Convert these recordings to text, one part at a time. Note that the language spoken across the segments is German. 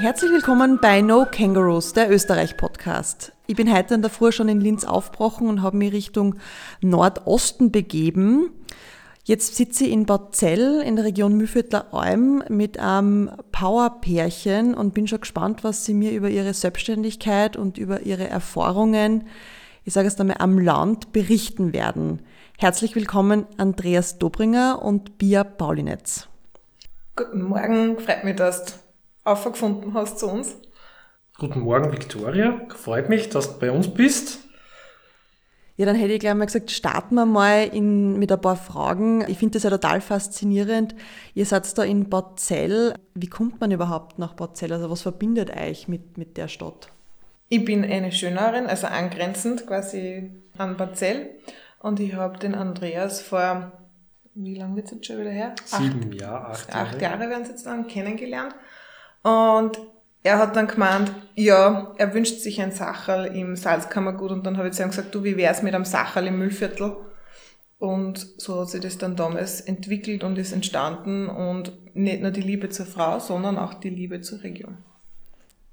Herzlich willkommen bei No Kangaroos, der Österreich-Podcast. Ich bin heute in der Früh schon in Linz aufgebrochen und habe mich Richtung Nordosten begeben. Jetzt sitze ich in Bad Zell in der Region Mühlviertler Alm mit einem Power-Pärchen und bin schon gespannt, was sie mir über ihre Selbstständigkeit und über ihre Erfahrungen, ich sage es einmal, am Land berichten werden. Herzlich willkommen Andreas Dobringer und Bia Paulinetz. Guten Morgen, freut mich, dass du aufgefunden hast zu uns. Guten Morgen, Victoria. Freut mich, dass du bei uns bist. Ja, dann hätte ich gleich mal gesagt, starten wir mal in, mit ein paar Fragen. Ich finde das ja total faszinierend. Ihr seid da in Bad Zell. Wie kommt man überhaupt nach Bad Zell? Also was verbindet euch mit, mit der Stadt? Ich bin eine Schönerin, also angrenzend quasi an Bad Zell. Und ich habe den Andreas vor wie lange wird es jetzt schon wieder her? Sieben acht, Jahre, acht Jahre. Acht Jahre werden sie jetzt dann kennengelernt. Und er hat dann gemeint, ja, er wünscht sich ein Sacherl im Salzkammergut und dann habe ich zu ihm gesagt, du, wie wär's mit einem Sacherl im Müllviertel? Und so hat sich das dann damals entwickelt und ist entstanden und nicht nur die Liebe zur Frau, sondern auch die Liebe zur Region.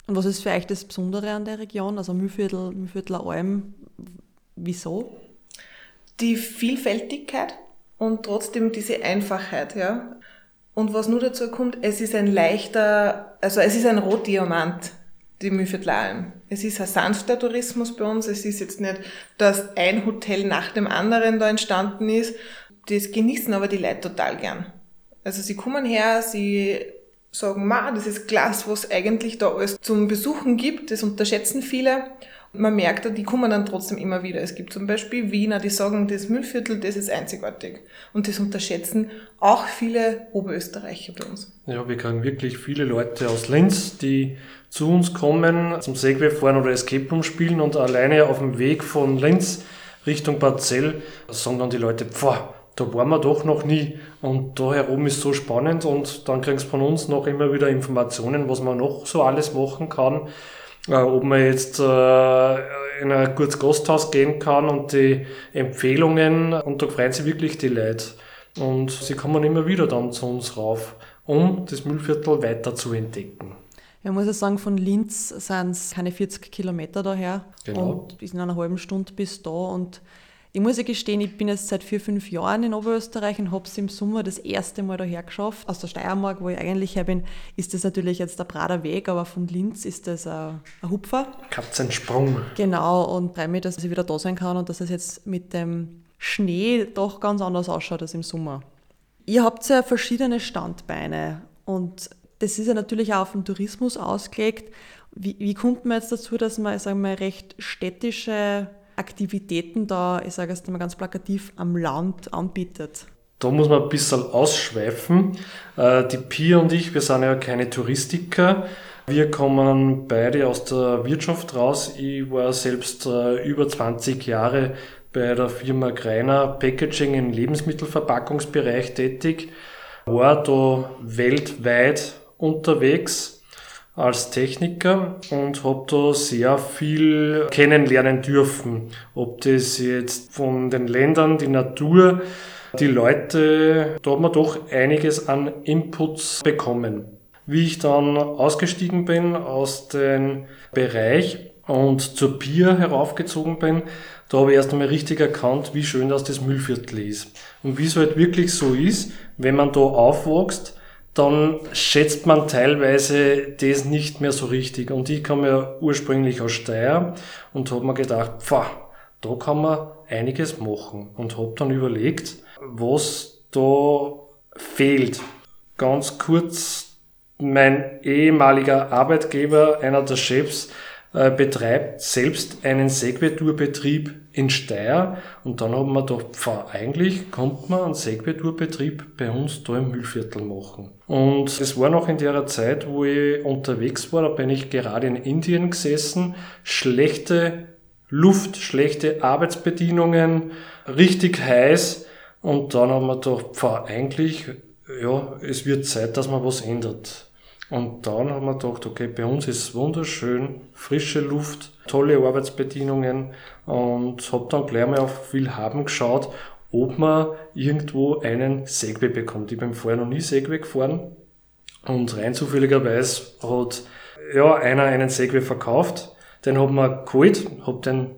Und was ist für euch das Besondere an der Region, also Mühlviertel, Mühlviertler Alm? Wieso? Die Vielfältigkeit und trotzdem diese Einfachheit, ja. Und was nur dazu kommt, es ist ein leichter, also es ist ein Rotdiamant, die Mühlviertlalm. Es ist ein sanfter Tourismus bei uns. Es ist jetzt nicht, dass ein Hotel nach dem anderen da entstanden ist. Das genießen aber die Leute total gern. Also sie kommen her, sie sagen, ma, das ist klasse, was eigentlich da alles zum Besuchen gibt. Das unterschätzen viele man merkt, die kommen dann trotzdem immer wieder. Es gibt zum Beispiel Wiener, die sagen, das Müllviertel, das ist einzigartig. Und das unterschätzen auch viele Oberösterreicher bei uns. Ja, wir kriegen wirklich viele Leute aus Linz, die zu uns kommen, zum Segway fahren oder Escape Room spielen und alleine auf dem Weg von Linz Richtung Barzell sagen dann die Leute, pfah, da waren wir doch noch nie und da herum ist so spannend und dann kriegst du von uns noch immer wieder Informationen, was man noch so alles machen kann äh, ob man jetzt äh, in ein gutes Gasthaus gehen kann und die Empfehlungen, und da freuen sich wirklich die Leute. Und sie kommen immer wieder dann zu uns rauf, um das Müllviertel weiter zu entdecken. Ich muss ja sagen, von Linz sind es keine 40 Kilometer daher. Genau. Und in einer halben Stunde bis da. Und ich muss ja gestehen, ich bin jetzt seit vier, fünf Jahren in Oberösterreich und habe es im Sommer das erste Mal daher geschafft. Aus der Steiermark, wo ich eigentlich her bin, ist das natürlich jetzt der Prader Weg, aber von Linz ist das ein, ein Hupfer. Katzensprung. Genau, und freue mich, dass ich wieder da sein kann und dass es jetzt mit dem Schnee doch ganz anders ausschaut als im Sommer. Ihr habt ja verschiedene Standbeine und das ist ja natürlich auch auf den Tourismus ausgelegt. Wie, wie kommt man jetzt dazu, dass man, sagen wir, recht städtische Aktivitäten da, ich sage es mal ganz plakativ, am Land anbietet? Da muss man ein bisschen ausschweifen. Äh, die Pia und ich, wir sind ja keine Touristiker. Wir kommen beide aus der Wirtschaft raus. Ich war selbst äh, über 20 Jahre bei der Firma Greiner Packaging im Lebensmittelverpackungsbereich tätig, war da weltweit unterwegs als Techniker und habe da sehr viel kennenlernen dürfen. Ob das jetzt von den Ländern, die Natur, die Leute, da hat man doch einiges an Inputs bekommen. Wie ich dann ausgestiegen bin aus dem Bereich und zur Bier heraufgezogen bin, da habe ich erst einmal richtig erkannt, wie schön das das Müllviertel ist. Und wie es halt wirklich so ist, wenn man da aufwächst, dann schätzt man teilweise das nicht mehr so richtig. Und ich komme ja ursprünglich aus Steyr und habe mir gedacht, pfah, da kann man einiges machen. Und habe dann überlegt, was da fehlt. Ganz kurz, mein ehemaliger Arbeitgeber, einer der Chefs, äh, betreibt selbst einen Segway-Tourbetrieb in Steyr und dann haben wir gedacht, pf, eigentlich kommt man einen Segway-Tourbetrieb bei uns da im Müllviertel machen. Und es war noch in der Zeit, wo ich unterwegs war, da bin ich gerade in Indien gesessen, schlechte Luft, schlechte Arbeitsbedingungen, richtig heiß und dann haben wir gedacht, pf, eigentlich, ja, es wird Zeit, dass man was ändert. Und dann haben wir gedacht, okay, bei uns ist es wunderschön, frische Luft, tolle Arbeitsbedingungen und habe dann gleich mal auf Willhaben geschaut, ob man irgendwo einen Segway bekommt. Ich bin vorher noch nie Segway gefahren und rein zufälligerweise hat ja, einer einen Segway verkauft, den haben wir geholt, hab den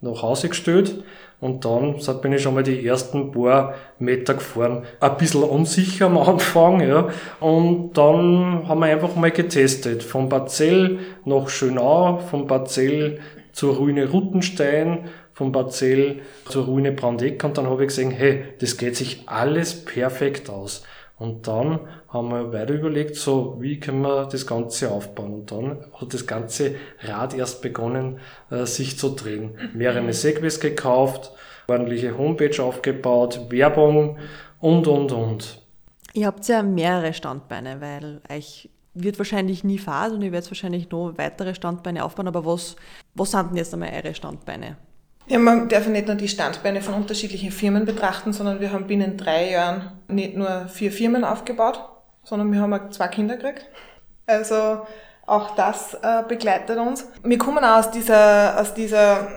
nach Hause gestellt und dann bin ich schon mal die ersten paar Meter gefahren. Ein bisschen unsicher am Anfang, ja. Und dann haben wir einfach mal getestet. Von Barzell nach Schönau, von Barzell zur Ruine Ruttenstein, von Barzell zur Ruine Brandeck und dann habe ich gesehen, hey, das geht sich alles perfekt aus. Und dann haben wir weiter überlegt, so, wie können wir das Ganze aufbauen? Und dann hat das ganze Rad erst begonnen, äh, sich zu drehen. Mehrere Segways gekauft, ordentliche Homepage aufgebaut, Werbung und, und, und. Ihr habt ja mehrere Standbeine, weil euch wird wahrscheinlich nie Fahrt und ihr werdet wahrscheinlich noch weitere Standbeine aufbauen, aber was, was sind denn jetzt einmal eure Standbeine? Ja, man darf nicht nur die Standbeine von unterschiedlichen Firmen betrachten, sondern wir haben binnen drei Jahren nicht nur vier Firmen aufgebaut, sondern wir haben auch zwei Kinder gekriegt. Also auch das äh, begleitet uns. Wir kommen auch aus dieser, aus dieser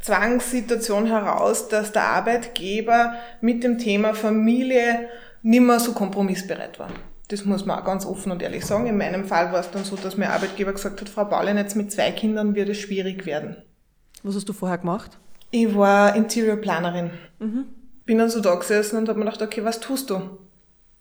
Zwangssituation heraus, dass der Arbeitgeber mit dem Thema Familie nicht mehr so kompromissbereit war. Das muss man auch ganz offen und ehrlich sagen. In meinem Fall war es dann so, dass mein Arbeitgeber gesagt hat, Frau Paulin, jetzt mit zwei Kindern wird es schwierig werden. Was hast du vorher gemacht? Ich war Interior Planerin. Mhm. Bin dann so da gesessen und habe mir gedacht, okay, was tust du?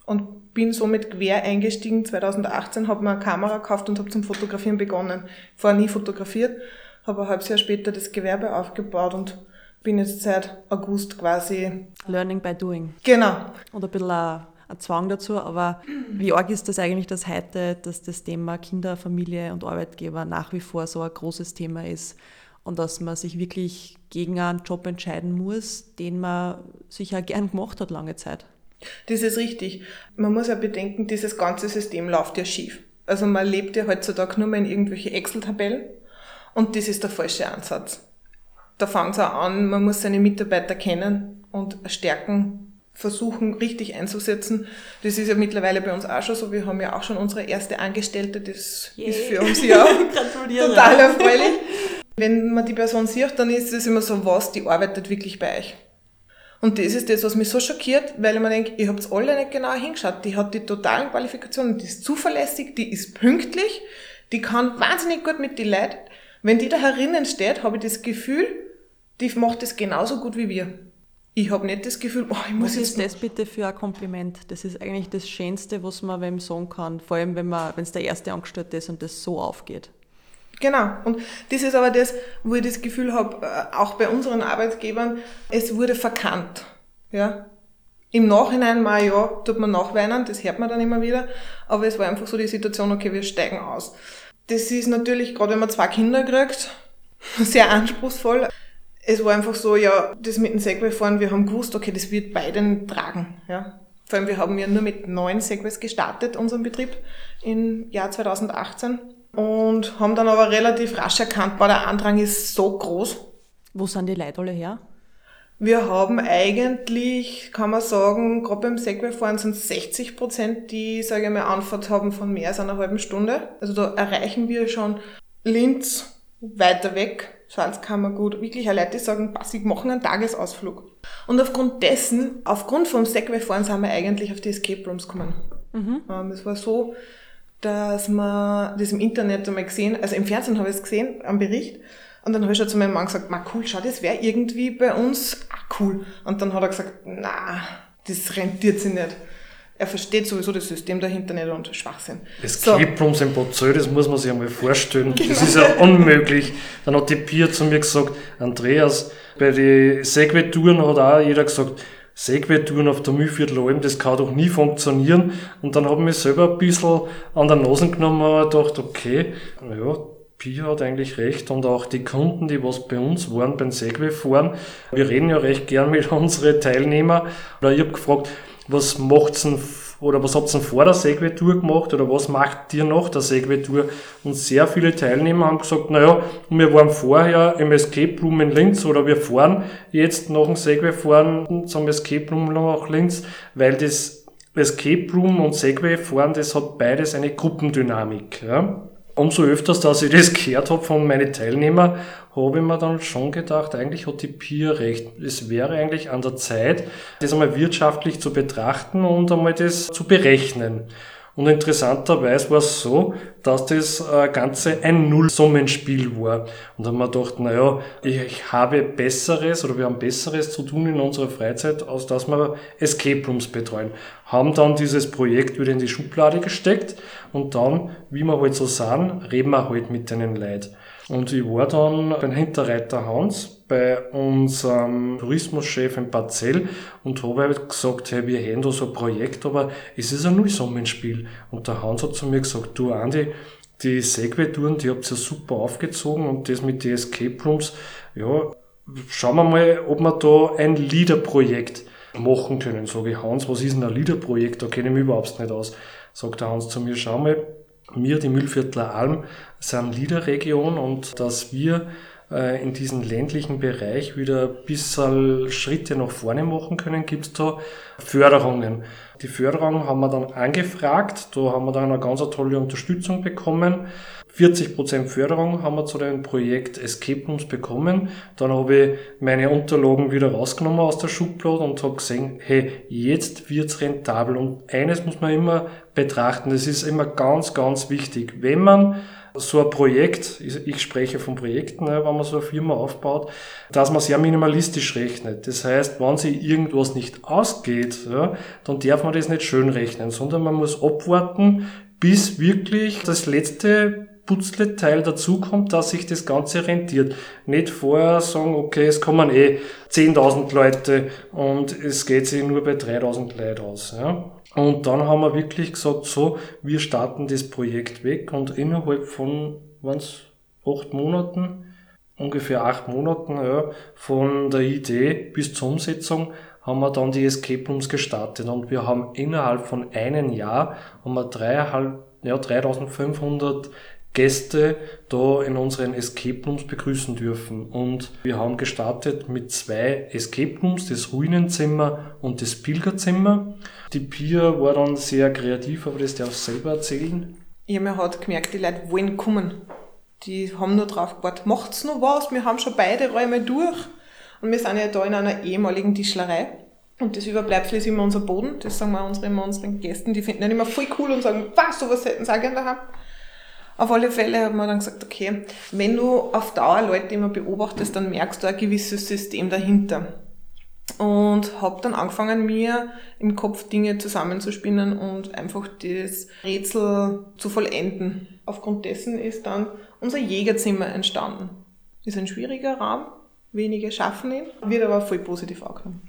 Und bin somit quer eingestiegen. 2018 habe mir eine Kamera gekauft und habe zum Fotografieren begonnen. Vorher nie fotografiert, habe ein halbes Jahr später das Gewerbe aufgebaut und bin jetzt seit August quasi. Learning by doing. Genau. Und ein bisschen ein, Zwang dazu, aber wie arg ist das eigentlich, dass heute, dass das Thema Kinder, Familie und Arbeitgeber nach wie vor so ein großes Thema ist? und dass man sich wirklich gegen einen Job entscheiden muss, den man sich ja gern gemacht hat lange Zeit. Das ist richtig. Man muss ja bedenken, dieses ganze System läuft ja schief. Also man lebt ja heutzutage nur mehr in irgendwelche Excel-Tabellen und das ist der falsche Ansatz. Da fängt es auch an, man muss seine Mitarbeiter kennen und stärken, versuchen richtig einzusetzen. Das ist ja mittlerweile bei uns auch schon so. Wir haben ja auch schon unsere erste Angestellte, das Yay. ist für uns ja total erfreulich. Wenn man die Person sieht, dann ist es immer so, was, die arbeitet wirklich bei euch. Und das ist das, was mich so schockiert, weil ich mir denke, ihr habt alle nicht genau hingeschaut. Die hat die totalen Qualifikationen, die ist zuverlässig, die ist pünktlich, die kann wahnsinnig gut mit den Leuten. Wenn die da herinnen steht, habe ich das Gefühl, die macht das genauso gut wie wir. Ich habe nicht das Gefühl, oh, ich muss was jetzt. Was ist das bitte für ein Kompliment? Das ist eigentlich das Schönste, was man wem sagen kann. Vor allem, wenn es der erste Angestellte ist und das so aufgeht. Genau. Und das ist aber das, wo ich das Gefühl habe, äh, auch bei unseren Arbeitgebern, es wurde verkannt. Ja. Im Nachhinein mal, ja, tut man nachweinen, das hört man dann immer wieder. Aber es war einfach so die Situation, okay, wir steigen aus. Das ist natürlich, gerade wenn man zwei Kinder kriegt, sehr anspruchsvoll. Es war einfach so, ja, das mit dem Segway fahren, wir haben gewusst, okay, das wird beiden tragen, ja. Vor allem, wir haben ja nur mit neun Segways gestartet, unseren Betrieb, im Jahr 2018 und haben dann aber relativ rasch erkannt, boah, der Andrang ist so groß. Wo sind die Leute alle her? Wir haben eigentlich, kann man sagen, gerade beim Segway-Fahren sind 60 Prozent, die, sage ich mal, Anfahrt haben von mehr als einer halben Stunde. Also da erreichen wir schon Linz weiter weg, Salzkammergut, wirklich Leute, die sagen, pass, ich mache einen Tagesausflug. Und aufgrund dessen, aufgrund vom Segway-Fahren sind wir eigentlich auf die Escape Rooms gekommen. Mhm. Ähm, es war so, dass man das im Internet einmal gesehen, also im Fernsehen habe ich es gesehen, am Bericht. Und dann habe ich schon zu meinem Mann gesagt, ma cool, schau, das wäre irgendwie bei uns auch cool. Und dann hat er gesagt, na, das rentiert sich nicht. Er versteht sowieso das System dahinter nicht und Schwachsinn. Es so. gibt uns ein Porzel, das muss man sich einmal vorstellen. Genau. Das ist ja unmöglich. Dann hat die Pia zu mir gesagt, Andreas, bei den Segway-Touren hat auch jeder gesagt, Segway-Touren auf der Mühlviertelalm, das kann doch nie funktionieren. Und dann habe ich mich selber ein bisschen an der Nase genommen und gedacht, okay, ja, Pi hat eigentlich recht und auch die Kunden, die was bei uns waren beim Segway-Fahren, wir reden ja recht gern mit unseren Teilnehmern. Oder ich habe gefragt, was macht's denn oder was habt ihr vor der Segway-Tour gemacht oder was macht ihr nach der Segway-Tour? Und sehr viele Teilnehmer haben gesagt, naja, wir waren vorher im Escape Room in Linz oder wir fahren jetzt nach dem Segway-Fahren zum Escape Room nach Linz, weil das Escape Room und Segway fahren, das hat beides eine Gruppendynamik. Ja? Umso öfters, dass ich das gehört habe von meinen Teilnehmern, habe ich mir dann schon gedacht, eigentlich hat die Pia recht. Es wäre eigentlich an der Zeit, das einmal wirtschaftlich zu betrachten und einmal das zu berechnen. Und interessanterweise war es so, dass das äh, Ganze ein Nullsummenspiel war. Und da haben wir gedacht, naja, ich habe Besseres oder wir haben Besseres zu tun in unserer Freizeit, als dass wir Escape Rooms betreuen. Haben dann dieses Projekt wieder in die Schublade gesteckt und dann, wie wir halt so sind, reden wir halt mit denen Leuten. Und ich war dann beim Hinterreiter Hans, bei unserem Tourismuschef in Parzell und habe halt gesagt, hey, wir hätten da so ein Projekt, aber es ist ein Nullsummenspiel. Und der Hans hat zu mir gesagt, du Andi, die Segway-Touren, die habt ihr super aufgezogen und das mit den Escape Rooms, ja, schauen wir mal, ob wir da ein Leader-Projekt machen können. Sage ich, Hans, was ist denn ein Leader-Projekt? Da kenne ich mich überhaupt nicht aus. Sagt der Hans zu mir, schau mal, wir, die Müllviertler Alm, sind Leader-Region und dass wir äh, in diesem ländlichen Bereich wieder ein bisschen Schritte nach vorne machen können, gibt es da Förderungen. Die Förderung haben wir dann angefragt, da haben wir dann eine ganz tolle Unterstützung bekommen. 40% Förderung haben wir zu dem Projekt Escape Rooms bekommen. Dann habe ich meine Unterlagen wieder rausgenommen aus der Schublade und habe gesehen, hey, jetzt wird's rentabel. Und eines muss man immer betrachten, das ist immer ganz, ganz wichtig. Wenn man so ein Projekt, ich spreche von Projekten, ne, wenn man so eine Firma aufbaut, dass man sehr minimalistisch rechnet. Das heißt, wenn sich irgendwas nicht ausgeht, dann darf man das nicht schön rechnen, sondern man muss abwarten, bis wirklich das letzte Putzleteil dazukommt, dass sich das Ganze rentiert. Nicht vorher sagen, okay, es kommen eh 10.000 Leute und es geht sich nur bei 3.000 Leuten aus. Ja. Und dann haben wir wirklich gesagt, so, wir starten das Projekt weg und innerhalb von, waren's acht Monaten, ungefähr acht Monaten, ja, von der Idee bis zur Umsetzung haben wir dann die Escape Rooms gestartet und wir haben innerhalb von einem Jahr haben wir dreieinhalb, ja, 3500 Gäste da in unseren Escape Rooms begrüßen dürfen. Und wir haben gestartet mit zwei Escape Rooms, das Ruinenzimmer und das Pilgerzimmer. Die Pia war dann sehr kreativ, aber das darf selber erzählen. Ja, man hat gemerkt, die Leute wollen kommen. Die haben nur drauf gewartet, macht's noch was? Wir haben schon beide Räume durch. Und wir sind ja da in einer ehemaligen Tischlerei. Und das Überbleibsel ist immer unser Boden. Das sagen wir unsere, immer unseren Gästen. Die finden dann immer voll cool und sagen, was, sowas hätten sie auch gerne daheim. Auf alle Fälle hat man dann gesagt, okay, wenn du auf Dauer Leute immer beobachtest, dann merkst du ein gewisses System dahinter. Und habe dann angefangen, mir im Kopf Dinge zusammenzuspinnen und einfach das Rätsel zu vollenden. Aufgrund dessen ist dann unser Jägerzimmer entstanden. Ist ein schwieriger Raum, wenige schaffen ihn, wird aber voll positiv angenommen.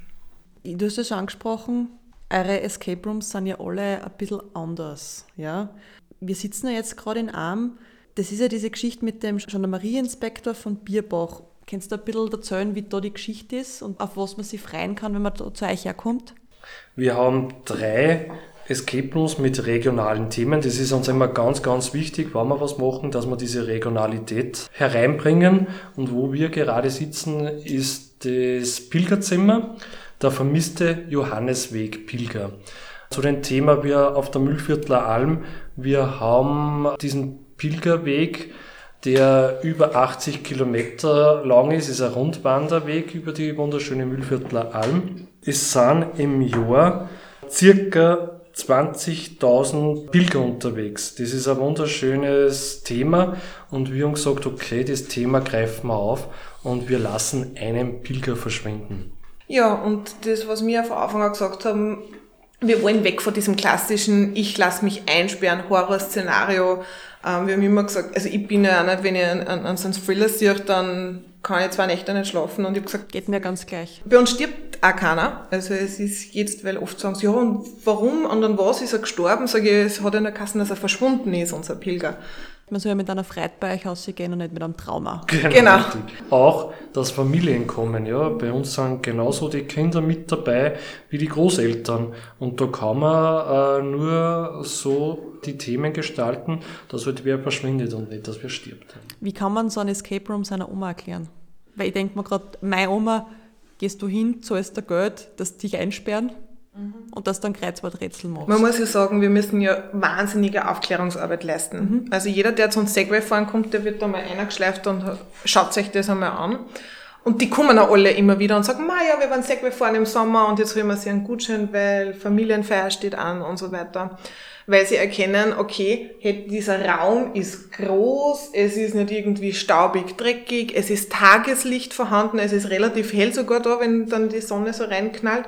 Du hast schon angesprochen, eure Escape Rooms sind ja alle ein bisschen anders. Ja? Wir sitzen ja jetzt gerade in Arm. Das ist ja diese Geschichte mit dem Gendarmerieinspektor von Bierbach. Kannst du ein bisschen erzählen, wie da die Geschichte ist und auf was man sich freuen kann, wenn man da zu euch herkommt? Wir haben drei Escape Rooms mit regionalen Themen. Das ist uns immer ganz, ganz wichtig, wenn wir was machen, dass wir diese Regionalität hereinbringen. Und wo wir gerade sitzen, ist das Pilgerzimmer, der vermisste Johannesweg Pilger. Zu dem Thema wir auf der Müllviertler Alm, wir haben diesen Pilgerweg, der über 80 Kilometer lang ist, ist ein Rundwanderweg über die wunderschöne Müllviertler Alm. Es sind im Jahr circa 20.000 Pilger unterwegs. Das ist ein wunderschönes Thema und wir haben gesagt, okay, das Thema greifen wir auf und wir lassen einen Pilger verschwinden. Ja, und das, was wir von Anfang an gesagt haben, wir wollen weg von diesem klassischen, ich lasse mich einsperren, Horrorszenario. Ähm, wir haben immer gesagt, also ich bin ja auch nicht, wenn ich an, an, so einen Thriller sehe, dann kann ich zwei Nächte nicht schlafen. Und ich habe gesagt, geht mir ganz gleich. Bei uns stirbt auch keiner. Also es ist jetzt, weil oft sagen sie, ja, und warum und dann was ist er gestorben? Sage ich, es hat in der Kasse, dass er verschwunden ist, unser Pilger. Man soll ja mit einer Freude bei euch rausgehen und nicht mit einem Trauma. Genau. genau. Auch das Familienkommen, ja. Bei uns sind genauso die Kinder mit dabei wie die Großeltern. Und da kann man äh, nur so die Themen gestalten, dass halt wer verschwindet und nicht, dass wer stirbt. Wie kann man so ein Escape Room seiner Oma erklären? Weil ich denke mir gerade, meine Oma, gehst du hin, zahlst da Geld, dass dich einsperren. Und das dann Kreuzworträtsel machst. Man muss ja sagen, wir müssen ja wahnsinnige Aufklärungsarbeit leisten. Mhm. Also jeder, der zu uns Segway fahren kommt, der wird da mal eingeschleift und schaut sich das einmal an. Und die kommen auch alle immer wieder und sagen, ma ja, wir waren wir fahren im Sommer und jetzt holen wir sie einen Gutschein, weil Familienfeier steht an und so weiter. Weil sie erkennen, okay, hey, dieser Raum ist groß, es ist nicht irgendwie staubig, dreckig, es ist Tageslicht vorhanden, es ist relativ hell sogar da, wenn dann die Sonne so reinknallt.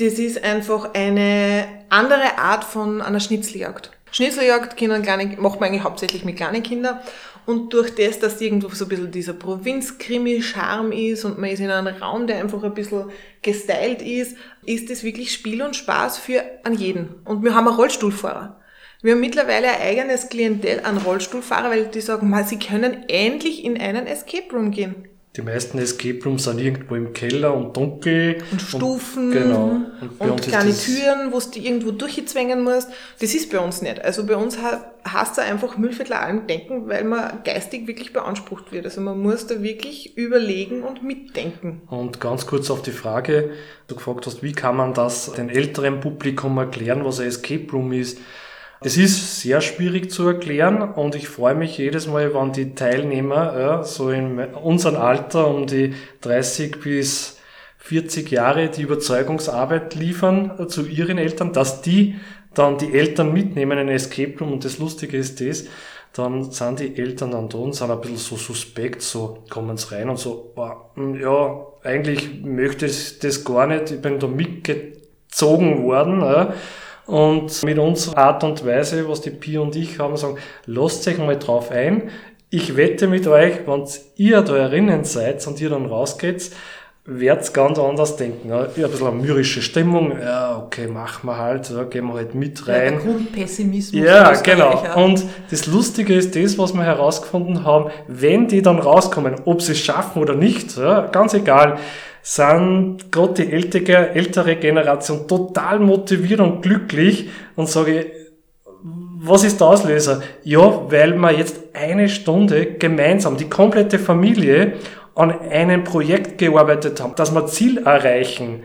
Das ist einfach eine andere Art von einer Schnitzeljagd. Schnitzeljagd Kindern kleine, macht man eigentlich hauptsächlich mit kleinen Kindern. Und durch das, dass irgendwo so ein bisschen dieser Provinzkrimi-Charme ist und man ist in einem Raum, der einfach ein bisschen gestylt ist, ist das wirklich Spiel und Spaß für an jeden. Und wir haben einen Rollstuhlfahrer. Wir haben mittlerweile ein eigenes Klientel an Rollstuhlfahrer, weil die sagen, mal, sie können endlich in einen Escape Room gehen. Die meisten Escape Rooms sind irgendwo im Keller und dunkel. Und Stufen. Und, genau. Und, und kleine Türen, wo du irgendwo durchzwängen musst. Das ist bei uns nicht. Also bei uns hast du einfach Müllviertler allem denken, weil man geistig wirklich beansprucht wird. Also man muss da wirklich überlegen und mitdenken. Und ganz kurz auf die Frage, du gefragt hast, wie kann man das den älteren Publikum erklären, was ein Escape Room ist? Es ist sehr schwierig zu erklären und ich freue mich jedes Mal, wenn die Teilnehmer ja, so in unserem Alter um die 30 bis 40 Jahre die Überzeugungsarbeit liefern äh, zu ihren Eltern, dass die dann die Eltern mitnehmen in ein Escape Room und das Lustige ist das, dann sind die Eltern dann da und sind ein bisschen so suspekt, so kommen sie rein und so, hm, ja, eigentlich möchte ich das gar nicht, ich bin da mitgezogen worden. Ja und mit unserer Art und Weise, was die Pi und ich haben, sagen, lasst euch mal drauf ein. Ich wette mit euch, wenn ihr da erinnern seid und ihr dann rausgeht, werdet ganz anders denken. Ja, ein bisschen eine mürrische Stimmung, ja, okay, machen wir halt, ja, gehen wir halt mit rein. Ja, Grundpessimismus. Ja, genau. Und das Lustige ist das, was wir herausgefunden haben, wenn die dann rauskommen, ob sie es schaffen oder nicht, ja, ganz egal, sind gerade die ältere, ältere Generation total motiviert und glücklich und sage, was ist der Auslöser? Ja, weil wir jetzt eine Stunde gemeinsam, die komplette Familie, an einem Projekt gearbeitet haben, dass wir Ziel erreichen.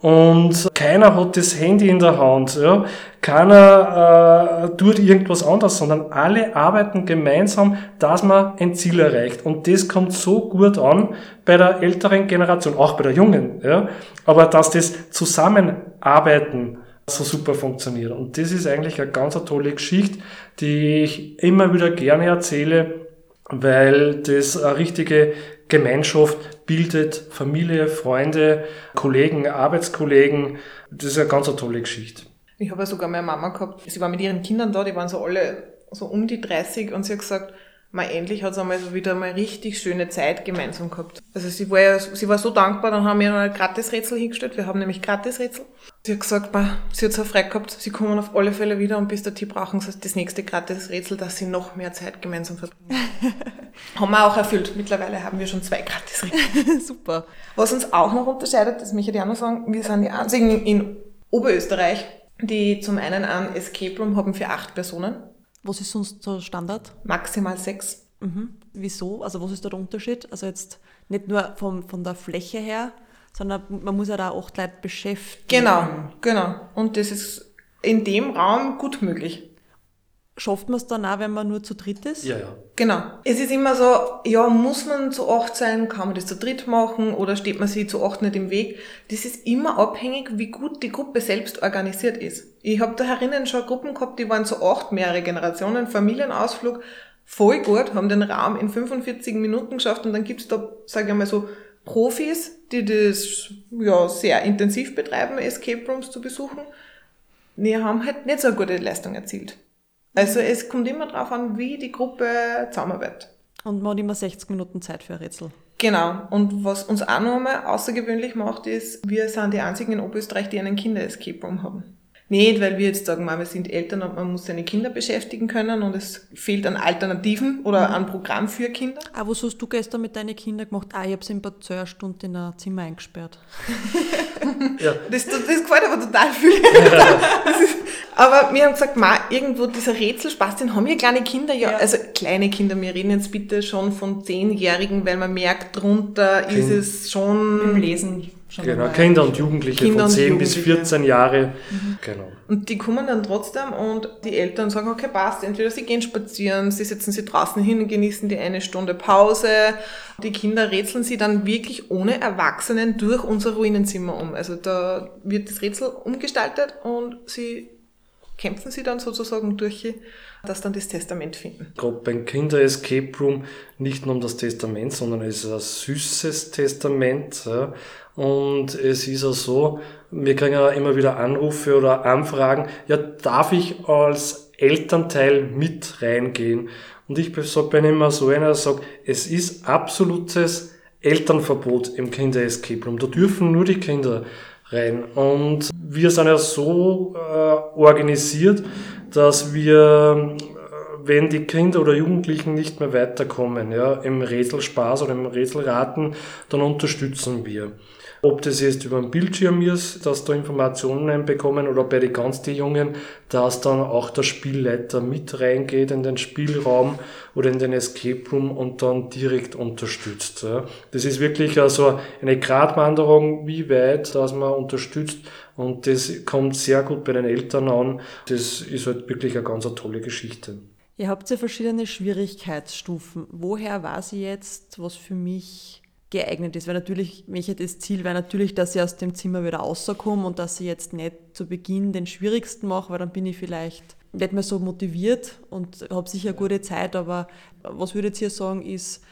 Und keiner hat das Handy in der Hand, ja. keiner äh, tut irgendwas anderes, sondern alle arbeiten gemeinsam, dass man ein Ziel erreicht. Und das kommt so gut an bei der älteren Generation, auch bei der jungen. Ja. Aber dass das Zusammenarbeiten so super funktioniert. Und das ist eigentlich eine ganz tolle Geschichte, die ich immer wieder gerne erzähle, weil das eine richtige Gemeinschaft bildet, Familie, Freunde, Kollegen, Arbeitskollegen. Das ist eine ganz tolle Geschichte. Ich habe ja sogar meine Mama gehabt, sie war mit ihren Kindern da, die waren so alle so um die 30 und sie hat gesagt, mal endlich hat sie einmal so wieder mal richtig schöne Zeit gemeinsam gehabt. Also sie war ja, sie war so dankbar, dann haben wir noch ein Gratisrätsel hingestellt, wir haben nämlich Gratisrätsel. Sie hat gesagt, bah, sie hat so frei gehabt, sie kommen auf alle Fälle wieder und bis der Tipp brauchen sie das nächste Gratisrätsel, dass sie noch mehr Zeit gemeinsam verbringen. haben wir auch erfüllt. Mittlerweile haben wir schon zwei Gratisrätsel. Super. Was uns auch noch unterscheidet, das möchte ich auch noch sagen, wir sind die einzigen in Oberösterreich, die zum einen ein Escape Room haben für acht Personen was ist sonst so Standard? Maximal sechs. Mhm. Wieso? Also was ist da der Unterschied? Also jetzt nicht nur vom, von der Fläche her, sondern man muss ja da acht Leute beschäftigen. Genau, genau. Und das ist in dem Raum gut möglich. Schafft man es dann auch, wenn man nur zu dritt ist? Ja, ja. Genau. Es ist immer so, ja, muss man zu acht sein? Kann man das zu dritt machen? Oder steht man sich zu acht nicht im Weg? Das ist immer abhängig, wie gut die Gruppe selbst organisiert ist. Ich habe da herinnen schon Gruppen gehabt, die waren zu acht, mehrere Generationen, Familienausflug, voll gut, haben den Raum in 45 Minuten geschafft und dann gibt's da, sage ich mal so, Profis, die das ja sehr intensiv betreiben, Escape Rooms zu besuchen. Die haben halt nicht so eine gute Leistung erzielt. Also es kommt immer darauf an, wie die Gruppe zusammenarbeitet. Und man hat immer 60 Minuten Zeit für ein Rätsel. Genau. Und was uns auch nochmal außergewöhnlich macht, ist, wir sind die einzigen in Oberösterreich, die einen Kinder-Escape Room haben. Nicht, weil wir jetzt sagen, wir sind Eltern und man muss seine Kinder beschäftigen können und es fehlt an Alternativen oder an Programm für Kinder. Aber was hast du gestern mit deinen Kindern gemacht? Ah, ich habe sie in Bad Zörstunde in ein Zimmer eingesperrt. ja. das, das gefällt aber total viel. aber wir haben gesagt, ma, irgendwo dieser Rätselspaß, den haben wir kleine Kinder ja, ja, also kleine Kinder, wir reden jetzt bitte schon von Zehnjährigen, weil man merkt, drunter ist es schon... Im Lesen schon Genau, Kinder und Jugendliche Kinder von 10 bis 14 Jahre. Mhm. Genau. Und die kommen dann trotzdem und die Eltern sagen, okay, passt, entweder sie gehen spazieren, sie setzen sich draußen hin und genießen die eine Stunde Pause. Die Kinder rätseln sie dann wirklich ohne Erwachsenen durch unser Ruinenzimmer um. Also da wird das Rätsel umgestaltet und sie kämpfen sie dann sozusagen durch, dass dann das Testament finden. Gerade beim Kinder Escape Room nicht nur um das Testament, sondern es ist ein süßes Testament. Ja. Und es ist auch so, wir kriegen ja immer wieder Anrufe oder Anfragen, ja, darf ich als Elternteil mit reingehen? Und ich bin immer so einer, sage, es ist absolutes Elternverbot im Kinder Escape Room. Da dürfen nur die Kinder rein. Und wir sind ja so äh, organisiert, dass wir, äh, wenn die Kinder oder Jugendlichen nicht mehr weiterkommen, ja, im Rätselspaß oder im Rätselraten, dann unterstützen wir. Ob das jetzt über den Bildschirm ist, dass da Informationen bekommen oder bei den ganz die Jungen, dass dann auch der Spielleiter mit reingeht in den Spielraum oder in den Escape Room und dann direkt unterstützt. Das ist wirklich also eine Gratwanderung, wie weit, dass man unterstützt und das kommt sehr gut bei den Eltern an. Das ist halt wirklich eine ganz tolle Geschichte. Ihr habt ja verschiedene Schwierigkeitsstufen. Woher weiß ich jetzt, was für mich geeignet ist. Weil natürlich, welches das Ziel wäre natürlich, dass ich aus dem Zimmer wieder rauskomme und dass ich jetzt nicht zu Beginn den schwierigsten mache, weil dann bin ich vielleicht nicht mehr so motiviert und habe sicher eine gute Zeit. Aber was würdet ihr sagen, ist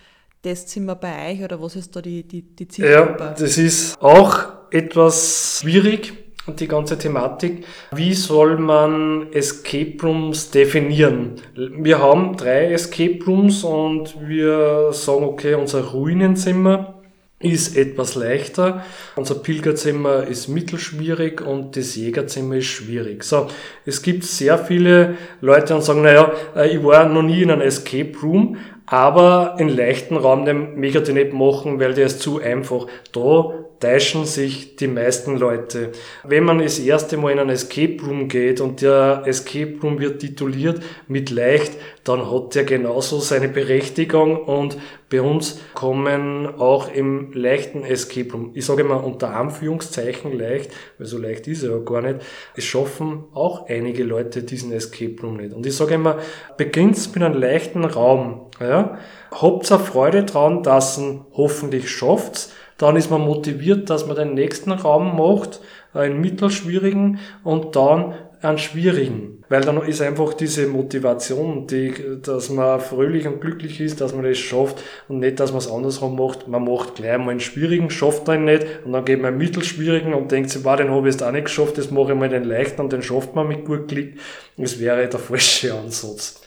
das Zimmer bei euch oder was ist da die, die, die Zielgruppe? Ja, das ist auch etwas schwierig und die ganze Thematik. Wie soll man Escape Rooms definieren? Wir haben drei Escape Rooms und wir sagen, okay, unser Ruinenzimmer ist etwas leichter, unser Pilgerzimmer ist mittelschwierig und das Jägerzimmer ist schwierig. So, es gibt sehr viele Leute, die sagen, naja, äh, ich war noch nie in einem Escape Room, aber in leichten Raum den nicht machen, weil der ist zu einfach. Da täuschen sich die meisten Leute. Wenn man das erste Mal in einen Escape Room geht und der Escape Room wird tituliert mit leicht, dann hat der genauso seine Berechtigung und bei uns kommen auch im leichten Escape Room, ich sage mal unter Anführungszeichen leicht, weil so leicht ist er ja gar nicht, es schaffen auch einige Leute diesen Escape Room nicht. Und ich sage immer, beginnt's mit einem leichten Raum, ja, habt Freude dran, dass ihr hoffentlich schafft's, dann ist man motiviert, dass man den nächsten Raum macht, einen mittelschwierigen und dann einen schwierigen. Weil dann ist einfach diese Motivation, die, dass man fröhlich und glücklich ist, dass man das schafft und nicht, dass man es andersrum macht. Man macht gleich mal einen schwierigen, schafft einen nicht und dann geht man einen mittelschwierigen und denkt sich, war den habe ich jetzt auch nicht geschafft, das mache ich mal den leichten und den schafft man mit gut Klick. Das wäre der falsche Ansatz.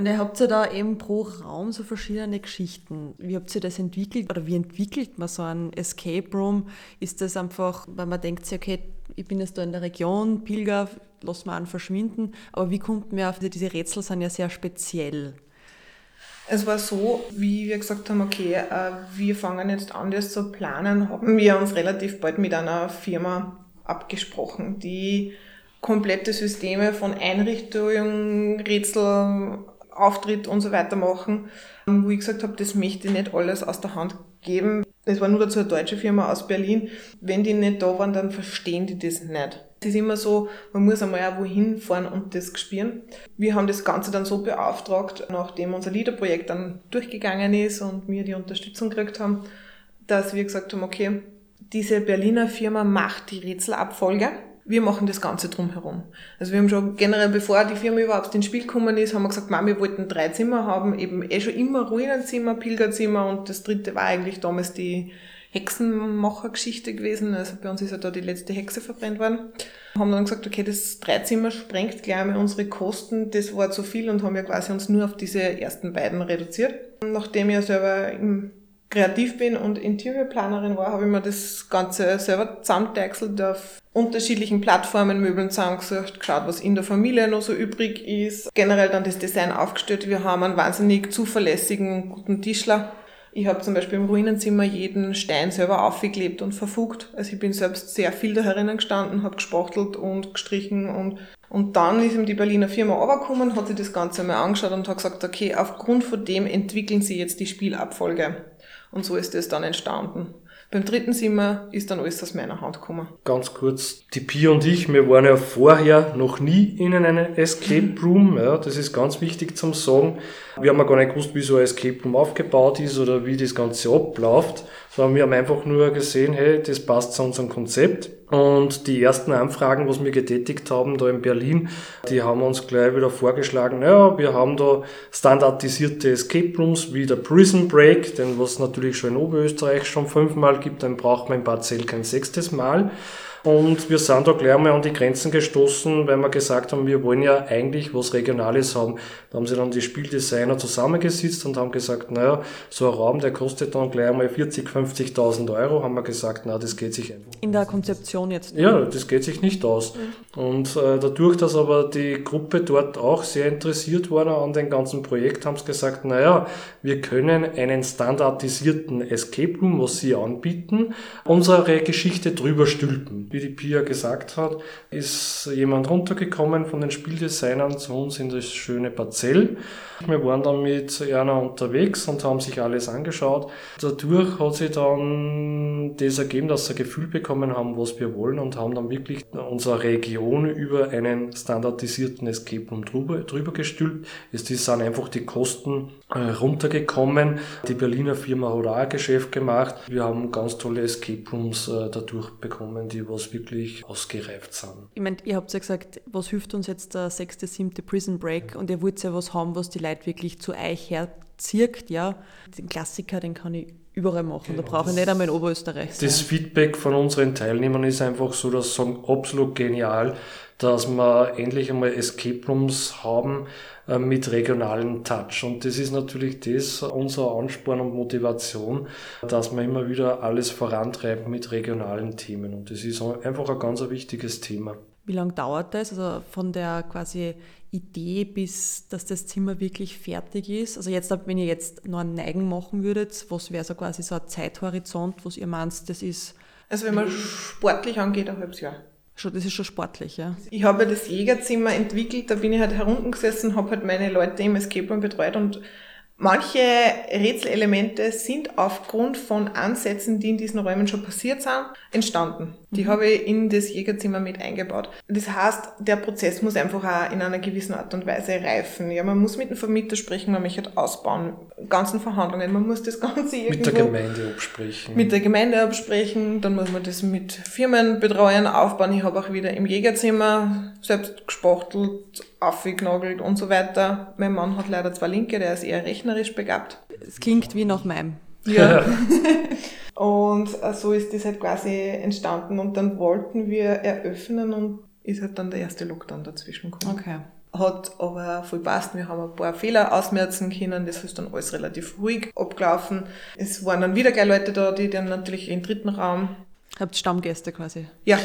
Und ihr habt ja da eben pro Raum so verschiedene Geschichten. Wie habt ihr das entwickelt oder wie entwickelt man so ein Escape Room? Ist das einfach, weil man denkt sich, okay, ich bin jetzt da in der Region, Pilger, lass mal an verschwinden. Aber wie kommt man auf diese Rätsel sind ja sehr speziell. Es war so, wie wir gesagt haben, okay, äh, wir fangen jetzt an, das zu planen, haben wir uns relativ bald mit einer Firma abgesprochen, die komplette Systeme von Einrichtung, Rätsel, Auftritt und so weiter machen, wo ich gesagt habe, das möchte ich nicht alles aus der Hand geben. Es war nur dazu eine deutsche Firma aus Berlin. Wenn die nicht da waren, dann verstehen die das nicht. Es ist immer so, man muss einmal auch wohin fahren und das spüren. Wir haben das Ganze dann so beauftragt, nachdem unser Liederprojekt dann durchgegangen ist und wir die Unterstützung gekriegt haben, dass wir gesagt haben, okay, diese Berliner Firma macht die Rätselabfolge wir machen das Ganze drumherum. Also wir haben schon generell, bevor die Firma überhaupt ins Spiel gekommen ist, haben wir gesagt, wir wollten drei Zimmer haben, eben eh schon immer Ruinenzimmer, Pilgerzimmer und das dritte war eigentlich damals die Hexenmachergeschichte gewesen. Also bei uns ist ja da die letzte Hexe verbrennt worden. Haben dann gesagt, okay, das Dreizimmer sprengt gleich einmal unsere Kosten. Das war zu viel und haben ja quasi uns nur auf diese ersten beiden reduziert. Nachdem ich selber im kreativ bin und Interiorplanerin war, habe ich mir das Ganze selber zusammenteichselt auf unterschiedlichen Plattformen, Möbeln zusammengesucht, geschaut, was in der Familie noch so übrig ist. Generell dann das Design aufgestellt. Wir haben einen wahnsinnig zuverlässigen, guten Tischler. Ich habe zum Beispiel im Ruinenzimmer jeden Stein selber aufgeklebt und verfugt. Also ich bin selbst sehr viel da herinnen gestanden, habe gespachtelt und gestrichen und und dann ist ihm die Berliner Firma runtergekommen, hat sich das Ganze mal angeschaut und hat gesagt, okay, aufgrund von dem entwickeln sie jetzt die Spielabfolge. Und so ist es dann entstanden. Beim dritten Zimmer ist dann alles aus meiner Hand gekommen. Ganz kurz, die Pia und ich, wir waren ja vorher noch nie in einem Escape Room. Ja, das ist ganz wichtig zum Sagen. Wir haben ja gar nicht gewusst, wie so ein Escape Room aufgebaut ist oder wie das Ganze abläuft, sondern wir haben einfach nur gesehen, hey, das passt zu unserem Konzept. Und die ersten Anfragen, was wir getätigt haben da in Berlin, die haben uns gleich wieder vorgeschlagen, naja, wir haben da standardisierte Escape Rooms wie der Prison Break, denn was natürlich schon in Oberösterreich schon fünfmal gibt, dann braucht man in Barzell kein sechstes Mal. Und wir sind da gleich einmal an die Grenzen gestoßen, weil wir gesagt haben, wir wollen ja eigentlich was Regionales haben. Da haben sie dann die Spieldesigner zusammengesetzt und haben gesagt, naja, so ein Raum, der kostet dann gleich einmal 40, 50.000 Euro. Haben wir gesagt, na, das geht sich einfach. In der Konzeption jetzt? Ja, das geht sich nicht aus. Mhm. Und äh, dadurch, dass aber die Gruppe dort auch sehr interessiert war an dem ganzen Projekt, haben sie gesagt, naja, wir können einen standardisierten Escape Room, was sie anbieten, unsere Geschichte drüber stülpen wie die Pia gesagt hat, ist jemand runtergekommen von den Spieldesignern zu uns in das schöne Parzell. Wir waren dann mit Erna unterwegs und haben sich alles angeschaut. Dadurch hat sich dann das ergeben, dass wir ein Gefühl bekommen haben, was wir wollen und haben dann wirklich unsere Region über einen standardisierten Escape Room drüber, drüber gestülpt. Es sind einfach die Kosten runtergekommen. Die Berliner Firma hat Geschäft gemacht. Wir haben ganz tolle Escape Rooms äh, dadurch bekommen, die was wirklich ausgereift sind. Ich meine, ihr habt ja gesagt, was hilft uns jetzt der sechste, siebte Prison Break und ihr wollt ja was haben, was die Leute wirklich zu euch herzirkt, ja. Den Klassiker, den kann ich überall machen. Genau, da brauche ich nicht einmal in Oberösterreich sein. Das Feedback von unseren Teilnehmern ist einfach so, dass sagen, absolut genial, dass wir endlich einmal Escape Rooms haben äh, mit regionalen Touch. Und das ist natürlich das, unser Ansporn und Motivation, dass wir immer wieder alles vorantreiben mit regionalen Themen. Und das ist einfach ein ganz wichtiges Thema. Wie lange dauert das? Also von der quasi Idee, bis dass das Zimmer wirklich fertig ist? Also jetzt, wenn ihr jetzt noch einen Neigen machen würdet, was wäre so quasi so ein Zeithorizont, was ihr meint, das ist? Also wenn man sportlich angeht, ein halbes Jahr. Schon, das ist schon sportlich, ja. Ich habe das Jägerzimmer entwickelt, da bin ich halt heruntergesessen, habe halt meine Leute im Escape Room betreut und Manche Rätselelemente sind aufgrund von Ansätzen, die in diesen Räumen schon passiert sind, entstanden. Die mhm. habe ich in das Jägerzimmer mit eingebaut. Das heißt, der Prozess muss einfach auch in einer gewissen Art und Weise reifen. Ja, man muss mit dem Vermieter sprechen, man möchte ausbauen, ganzen Verhandlungen, man muss das Ganze irgendwo mit der Gemeinde absprechen. Mit der Gemeinde absprechen, dann muss man das mit Firmenbetreuern aufbauen. Ich habe auch wieder im Jägerzimmer selbst gespachtelt, aufgenagelt und so weiter. Mein Mann hat leider zwei Linke, der ist eher rechnerisch begabt. Es klingt wie nach meinem. Ja. und äh, so ist das halt quasi entstanden und dann wollten wir eröffnen und ist halt dann der erste Lockdown dazwischen gekommen. Okay. Hat aber voll passt. Wir haben ein paar Fehler ausmerzen können. Das ist dann alles relativ ruhig abgelaufen. Es waren dann wieder gleich Leute da, die dann natürlich im dritten Raum. Habt Stammgäste quasi? Ja,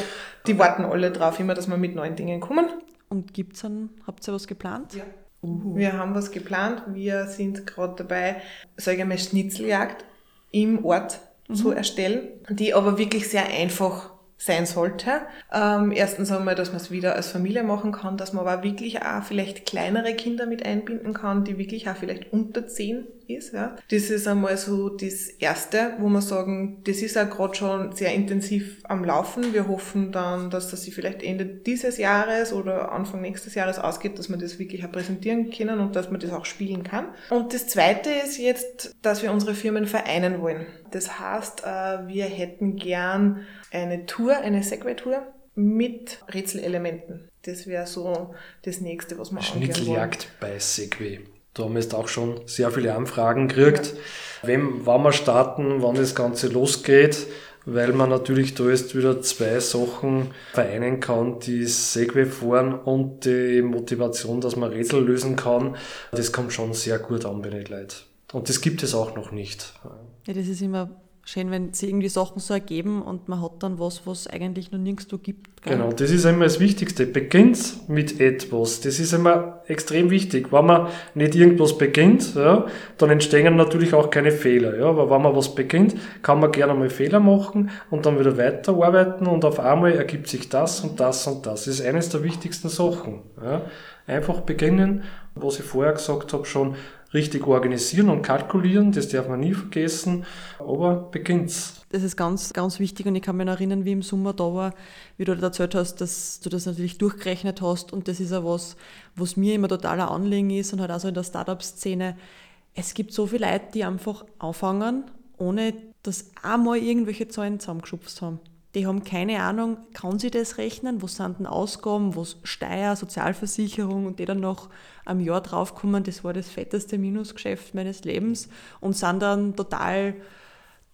die warten alle drauf, immer, dass wir mit neuen Dingen kommen. Und gibt's dann, habt ihr was geplant? Ja. Uhu. Wir haben was geplant. Wir sind gerade dabei, sage ich mal, Schnitzeljagd im Ort mhm. zu erstellen, die aber wirklich sehr einfach sein sollte. Ähm, erstens einmal, dass man es wieder als Familie machen kann, dass man aber wirklich auch vielleicht kleinere Kinder mit einbinden kann, die wirklich auch vielleicht unter zehn ist. Ja. Das ist einmal so das Erste, wo wir sagen, das ist auch gerade schon sehr intensiv am Laufen. Wir hoffen dann, dass das sich vielleicht Ende dieses Jahres oder Anfang nächstes Jahres ausgeht, dass wir das wirklich auch präsentieren können und dass man das auch spielen kann. Und das Zweite ist jetzt, dass wir unsere Firmen vereinen wollen. Das heißt, äh, wir hätten gern eine Tour, eine Segway-Tour mit Rätselelementen. Das wäre so das nächste, was wir Schnitzeljagd bei Segway. Da haben wir jetzt auch schon sehr viele Anfragen gekriegt. Ja. Wem, wann wir starten, wann das Ganze losgeht, weil man natürlich da jetzt wieder zwei Sachen vereinen kann, die Segway fahren und die Motivation, dass man Rätsel lösen kann. Das kommt schon sehr gut an bei den Leuten. Und das gibt es auch noch nicht. Ja, das ist immer schön, wenn sie irgendwie Sachen so ergeben und man hat dann was, was eigentlich noch nirgendwo gibt. Gell? Genau, das ist immer das Wichtigste. Beginnt mit etwas. Das ist immer extrem wichtig. Wenn man nicht irgendwas beginnt, ja, dann entstehen natürlich auch keine Fehler. Ja. Aber wenn man was beginnt, kann man gerne mal Fehler machen und dann wieder weiterarbeiten und auf einmal ergibt sich das und das und das. Das ist eines der wichtigsten Sachen. Ja. Einfach beginnen, was ich vorher gesagt habe, schon richtig organisieren und kalkulieren, das darf man nie vergessen, aber beginnt's. Das ist ganz, ganz wichtig und ich kann mich erinnern, wie im Sommer da war, wie du erzählt hast, dass du das natürlich durchgerechnet hast und das ist auch was, was mir immer totaler Anliegen ist und halt auch so in der Startup-Szene. Es gibt so viele Leute, die einfach anfangen, ohne dass einmal irgendwelche Zahlen zusammengeschupft haben. Die haben keine Ahnung, kann sie das rechnen, wo sind denn Ausgaben, wo Steuer, Sozialversicherung und die dann noch am Jahr draufkommen, das war das fetteste Minusgeschäft meines Lebens und sind dann total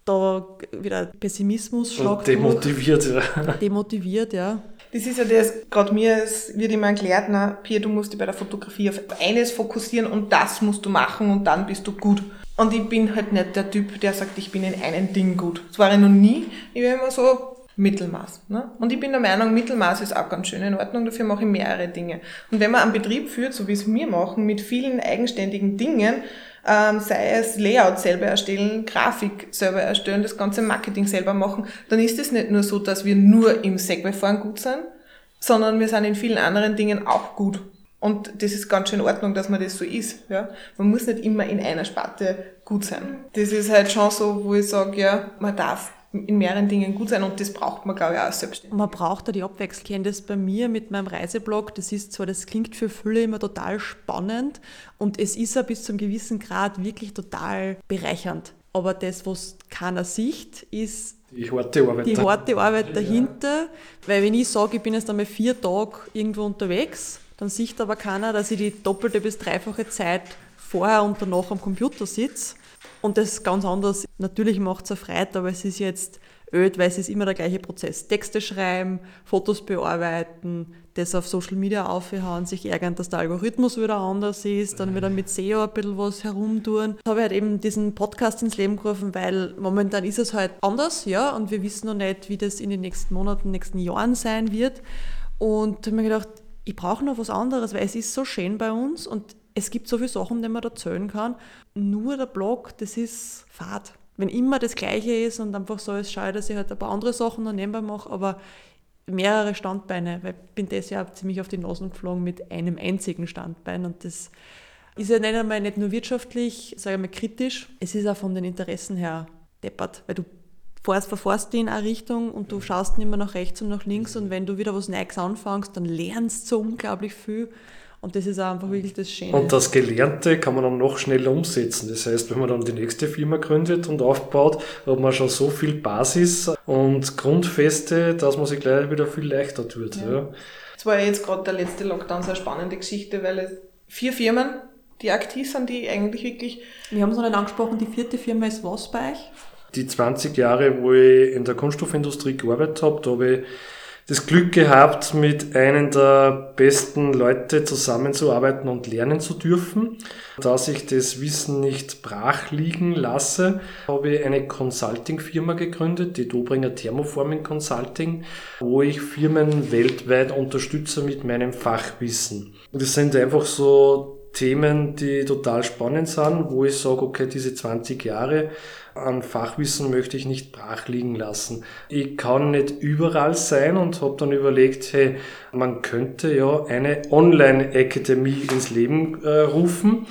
da wieder Pessimismus schlagt. Demotiviert, ja. Demotiviert, ja. Das ist ja das, gerade mir es wird immer erklärt, na, Pia, du musst dich bei der Fotografie auf eines fokussieren und das musst du machen und dann bist du gut. Und ich bin halt nicht der Typ, der sagt, ich bin in einem Ding gut. Das war ich noch nie. Ich bin immer so, Mittelmaß. Ne? Und ich bin der Meinung, Mittelmaß ist auch ganz schön in Ordnung, dafür mache ich mehrere Dinge. Und wenn man einen Betrieb führt, so wie es wir machen, mit vielen eigenständigen Dingen, ähm, sei es Layout selber erstellen, Grafik selber erstellen, das ganze Marketing selber machen, dann ist es nicht nur so, dass wir nur im Segway-Fahren gut sind, sondern wir sind in vielen anderen Dingen auch gut. Und das ist ganz schön in Ordnung, dass man das so ist. Ja? Man muss nicht immer in einer Sparte gut sein. Das ist halt schon so, wo ich sage, ja, man darf in mehreren Dingen gut sein und das braucht man, glaube ich, auch selbstständig. Man braucht da die Abwechslung. Ich kenne das bei mir mit meinem Reiseblog. Das ist zwar, das klingt für viele immer total spannend und es ist ja bis zu einem gewissen Grad wirklich total bereichernd. Aber das, was keiner sieht, ist die harte Arbeit, die harte Arbeit dahinter. Weil wenn ich sage, ich bin jetzt einmal vier Tage irgendwo unterwegs, dann sieht aber keiner, dass ich die doppelte bis dreifache Zeit vorher und danach am Computer sitze und das ist ganz anders. Natürlich macht es eine Freude, aber es ist jetzt öd, weil es ist immer der gleiche Prozess. Texte schreiben, Fotos bearbeiten, das auf Social Media aufhauen, sich ärgern, dass der Algorithmus wieder anders ist, dann wieder mit SEO ein bisschen was herumtun. Da habe ich halt eben diesen Podcast ins Leben gerufen, weil momentan ist es halt anders, ja, und wir wissen noch nicht, wie das in den nächsten Monaten, nächsten Jahren sein wird. Und habe mir gedacht, ich brauche noch was anderes, weil es ist so schön bei uns und es gibt so viele Sachen, die man erzählen kann. Nur der Blog, das ist fad. Wenn immer das Gleiche ist und einfach so ist, schade, dass ich halt ein paar andere Sachen noch nebenbei mache, aber mehrere Standbeine, weil ich bin das Jahr ziemlich auf die Nase geflogen mit einem einzigen Standbein und das ist ja nicht einmal nicht nur wirtschaftlich, sage ich mal kritisch, es ist auch von den Interessen her deppert, weil du fährst, verfährst in eine Richtung und du schaust nicht mehr nach rechts und nach links und wenn du wieder was Neues anfängst, dann lernst du so unglaublich viel und das ist auch einfach wirklich das Schöne. Und das Gelernte kann man dann noch schneller umsetzen. Das heißt, wenn man dann die nächste Firma gründet und aufbaut, hat man schon so viel Basis und Grundfeste, dass man sich gleich wieder viel leichter tut. Ja. Ja. Das war jetzt gerade der letzte Lockdown so eine spannende Geschichte, weil es vier Firmen, die aktiv sind, die eigentlich wirklich. Wir haben es noch nicht angesprochen, die vierte Firma ist was bei euch? Die 20 Jahre, wo ich in der Kunststoffindustrie gearbeitet habe, da habe ich das Glück gehabt, mit einem der besten Leute zusammenzuarbeiten und lernen zu dürfen. Dass ich das Wissen nicht brach liegen lasse, habe ich eine Consulting-Firma gegründet, die Dobringer Thermoforming Consulting, wo ich Firmen weltweit unterstütze mit meinem Fachwissen. Das sind einfach so Themen, die total spannend sind, wo ich sage, okay, diese 20 Jahre an Fachwissen möchte ich nicht brach liegen lassen. Ich kann nicht überall sein und habe dann überlegt, hey, man könnte ja eine Online-Akademie ins Leben äh, rufen.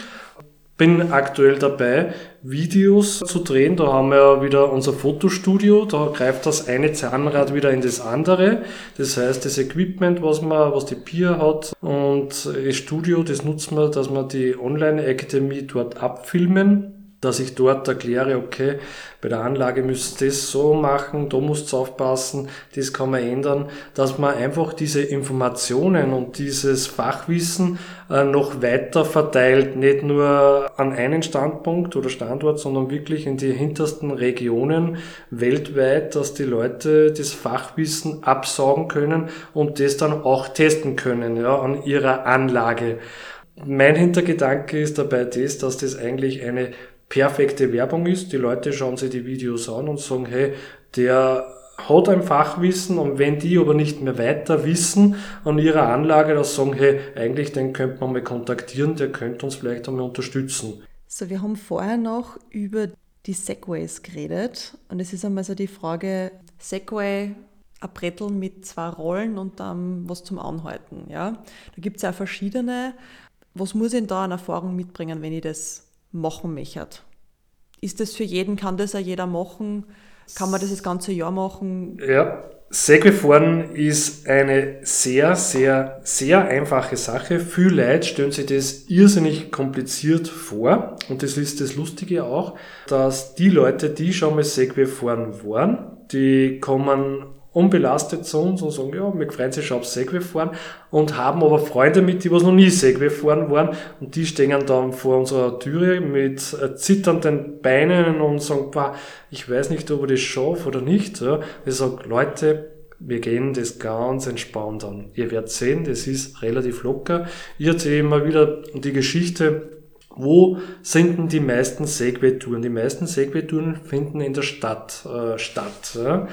Bin aktuell dabei, Videos zu drehen. Da haben wir ja wieder unser Fotostudio. Da greift das eine Zahnrad wieder in das andere. Das heißt, das Equipment, was man, was die Pia hat und das Studio, das nutzen wir, dass wir die Online-Akademie dort abfilmen dass ich dort erkläre, okay, bei der Anlage müsst ihr das so machen, da musst ihr aufpassen, das kann man ändern, dass man einfach diese Informationen und dieses Fachwissen äh, noch weiter verteilt, nicht nur an einen Standpunkt oder Standort, sondern wirklich in die hintersten Regionen weltweit, dass die Leute das Fachwissen absaugen können und das dann auch testen können, ja, an ihrer Anlage. Mein Hintergedanke ist dabei das, dass das eigentlich eine perfekte Werbung ist. Die Leute schauen sich die Videos an und sagen, hey, der hat ein Fachwissen und wenn die aber nicht mehr weiter wissen an ihrer Anlage, dann sagen, hey, eigentlich den könnte man mal kontaktieren, der könnte uns vielleicht einmal unterstützen. So, wir haben vorher noch über die Segways geredet und es ist einmal so die Frage, Segway, ein Brettel mit zwei Rollen und dann was zum Anhalten. Ja? Da gibt es ja verschiedene. Was muss ich denn da an Erfahrung mitbringen, wenn ich das machen möchte. Ist das für jeden, kann das auch jeder machen? Kann man das das ganze Jahr machen? Ja, Segway-Fahren ist eine sehr, sehr, sehr einfache Sache. Viele Leute stellen sich das irrsinnig kompliziert vor. Und das ist das Lustige auch, dass die Leute, die schon mal Segway fahren waren, die kommen unbelastet zu uns und sagen, ja, mir freuen sich schon auf Segway fahren und haben aber Freunde mit, die was noch nie Segway fahren waren und die stehen dann vor unserer Türe mit äh, zitternden Beinen und sagen, bah, ich weiß nicht, ob ich das schaffe oder nicht. Ich sage, Leute, wir gehen das ganz entspannt an. Ihr werdet sehen, das ist relativ locker. Ich erzähle immer wieder die Geschichte, wo sind denn die meisten Segway-Touren? Die meisten Segway-Touren finden in der Stadt äh, statt. Ja.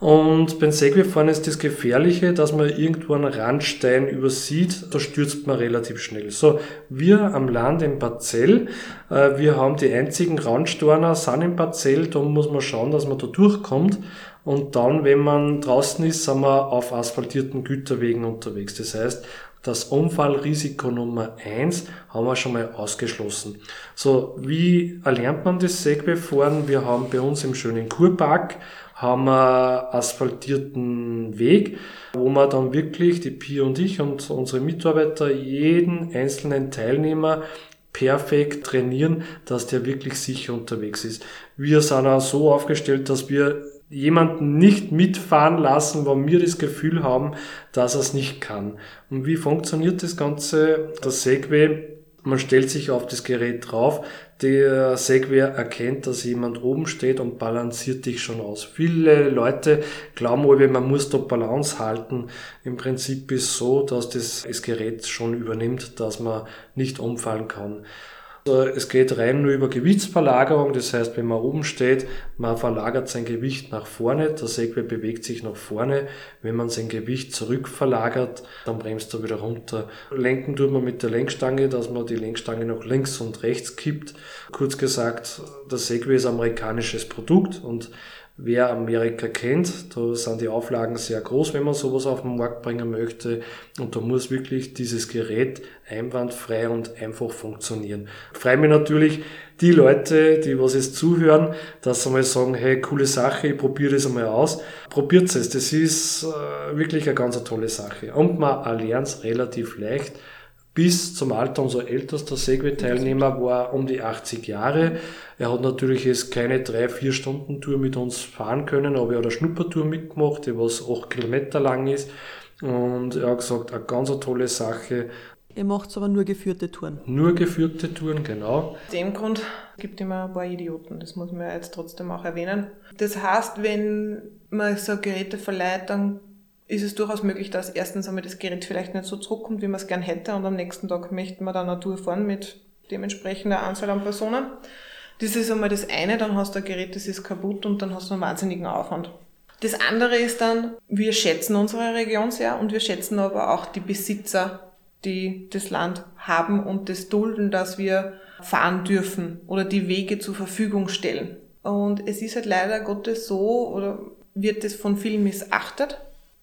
Und beim Segwayfahren ist das Gefährliche, dass man irgendwo einen Randstein übersieht, da stürzt man relativ schnell. So, wir am Land in Parzell, äh, wir haben die einzigen Randsteine, sind in Parzell, da muss man schauen, dass man da durchkommt. Und dann, wenn man draußen ist, sind wir auf asphaltierten Güterwegen unterwegs. Das heißt, das Unfallrisiko Nummer eins haben wir schon mal ausgeschlossen. So, wie erlernt man das Segway-Fahren? Wir haben bei uns im schönen Kurpark haben wir asphaltierten Weg, wo wir dann wirklich, die Pia und ich und unsere Mitarbeiter, jeden einzelnen Teilnehmer perfekt trainieren, dass der wirklich sicher unterwegs ist. Wir sind auch so aufgestellt, dass wir jemanden nicht mitfahren lassen, wo wir das Gefühl haben, dass er es nicht kann. Und wie funktioniert das Ganze? Das Segway man stellt sich auf das Gerät drauf, der Segway erkennt, dass jemand oben steht und balanciert dich schon aus. Viele Leute glauben wohl, man muss da Balance halten. Im Prinzip ist so, dass das, das Gerät schon übernimmt, dass man nicht umfallen kann. Also es geht rein nur über Gewichtsverlagerung, das heißt, wenn man oben steht, man verlagert sein Gewicht nach vorne, der Segway bewegt sich nach vorne. Wenn man sein Gewicht zurückverlagert, dann bremst er wieder runter. Lenken tut man mit der Lenkstange, dass man die Lenkstange nach links und rechts kippt. Kurz gesagt, der Segway ist amerikanisches Produkt und Wer Amerika kennt, da sind die Auflagen sehr groß, wenn man sowas auf den Markt bringen möchte. Und da muss wirklich dieses Gerät einwandfrei und einfach funktionieren. Freue mich natürlich, die Leute, die was jetzt zuhören, dass sie mal sagen, hey, coole Sache, ich probiere das einmal aus. Probiert es, das ist äh, wirklich eine ganz tolle Sache. Und man lernt es relativ leicht bis zum Alter. Unser ältester Segway-Teilnehmer war um die 80 Jahre. Er hat natürlich jetzt keine 3-4 Stunden Tour mit uns fahren können, aber er hat eine Schnuppertour mitgemacht, die was 8 Kilometer lang ist. Und er hat gesagt, eine ganz tolle Sache. Ihr macht aber nur geführte Touren. Nur geführte Touren, genau. Aus dem Grund gibt es immer ein paar Idioten, das muss man jetzt trotzdem auch erwähnen. Das heißt, wenn man so Geräte verleiht, dann ist es durchaus möglich, dass erstens einmal das Gerät vielleicht nicht so zurückkommt, wie man es gern hätte und am nächsten Tag möchte man dann eine Tour fahren mit dementsprechender Anzahl an Personen. Das ist einmal das eine, dann hast du ein Gerät, das ist kaputt und dann hast du einen wahnsinnigen Aufwand. Das andere ist dann, wir schätzen unsere Region sehr und wir schätzen aber auch die Besitzer, die das Land haben und das dulden, dass wir fahren dürfen oder die Wege zur Verfügung stellen. Und es ist halt leider Gottes so, oder wird das von vielen missachtet,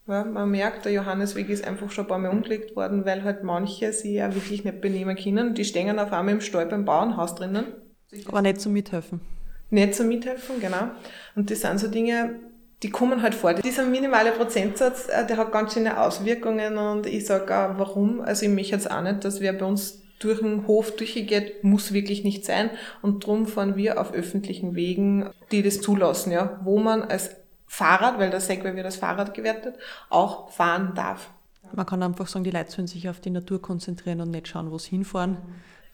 ja, man merkt, der Johannesweg ist einfach schon ein paar Mal umgelegt worden, weil halt manche sich ja wirklich nicht benehmen können. Die stehen auf einmal im Stall beim Bauernhaus drinnen. Aber nicht zum Mithelfen. Nicht zum Mithelfen, genau. Und das sind so Dinge, die kommen halt vor. Dieser minimale Prozentsatz, äh, der hat ganz schöne Auswirkungen und ich sage auch, warum. Also ich möchte jetzt auch nicht, dass wer bei uns durch den Hof durchgeht, muss wirklich nicht sein. Und drum fahren wir auf öffentlichen Wegen, die das zulassen, ja, wo man als Fahrrad, weil der Segway wird als Fahrrad gewertet, auch fahren darf. Man kann einfach sagen, die Leute sollen sich auf die Natur konzentrieren und nicht schauen, wo sie hinfahren.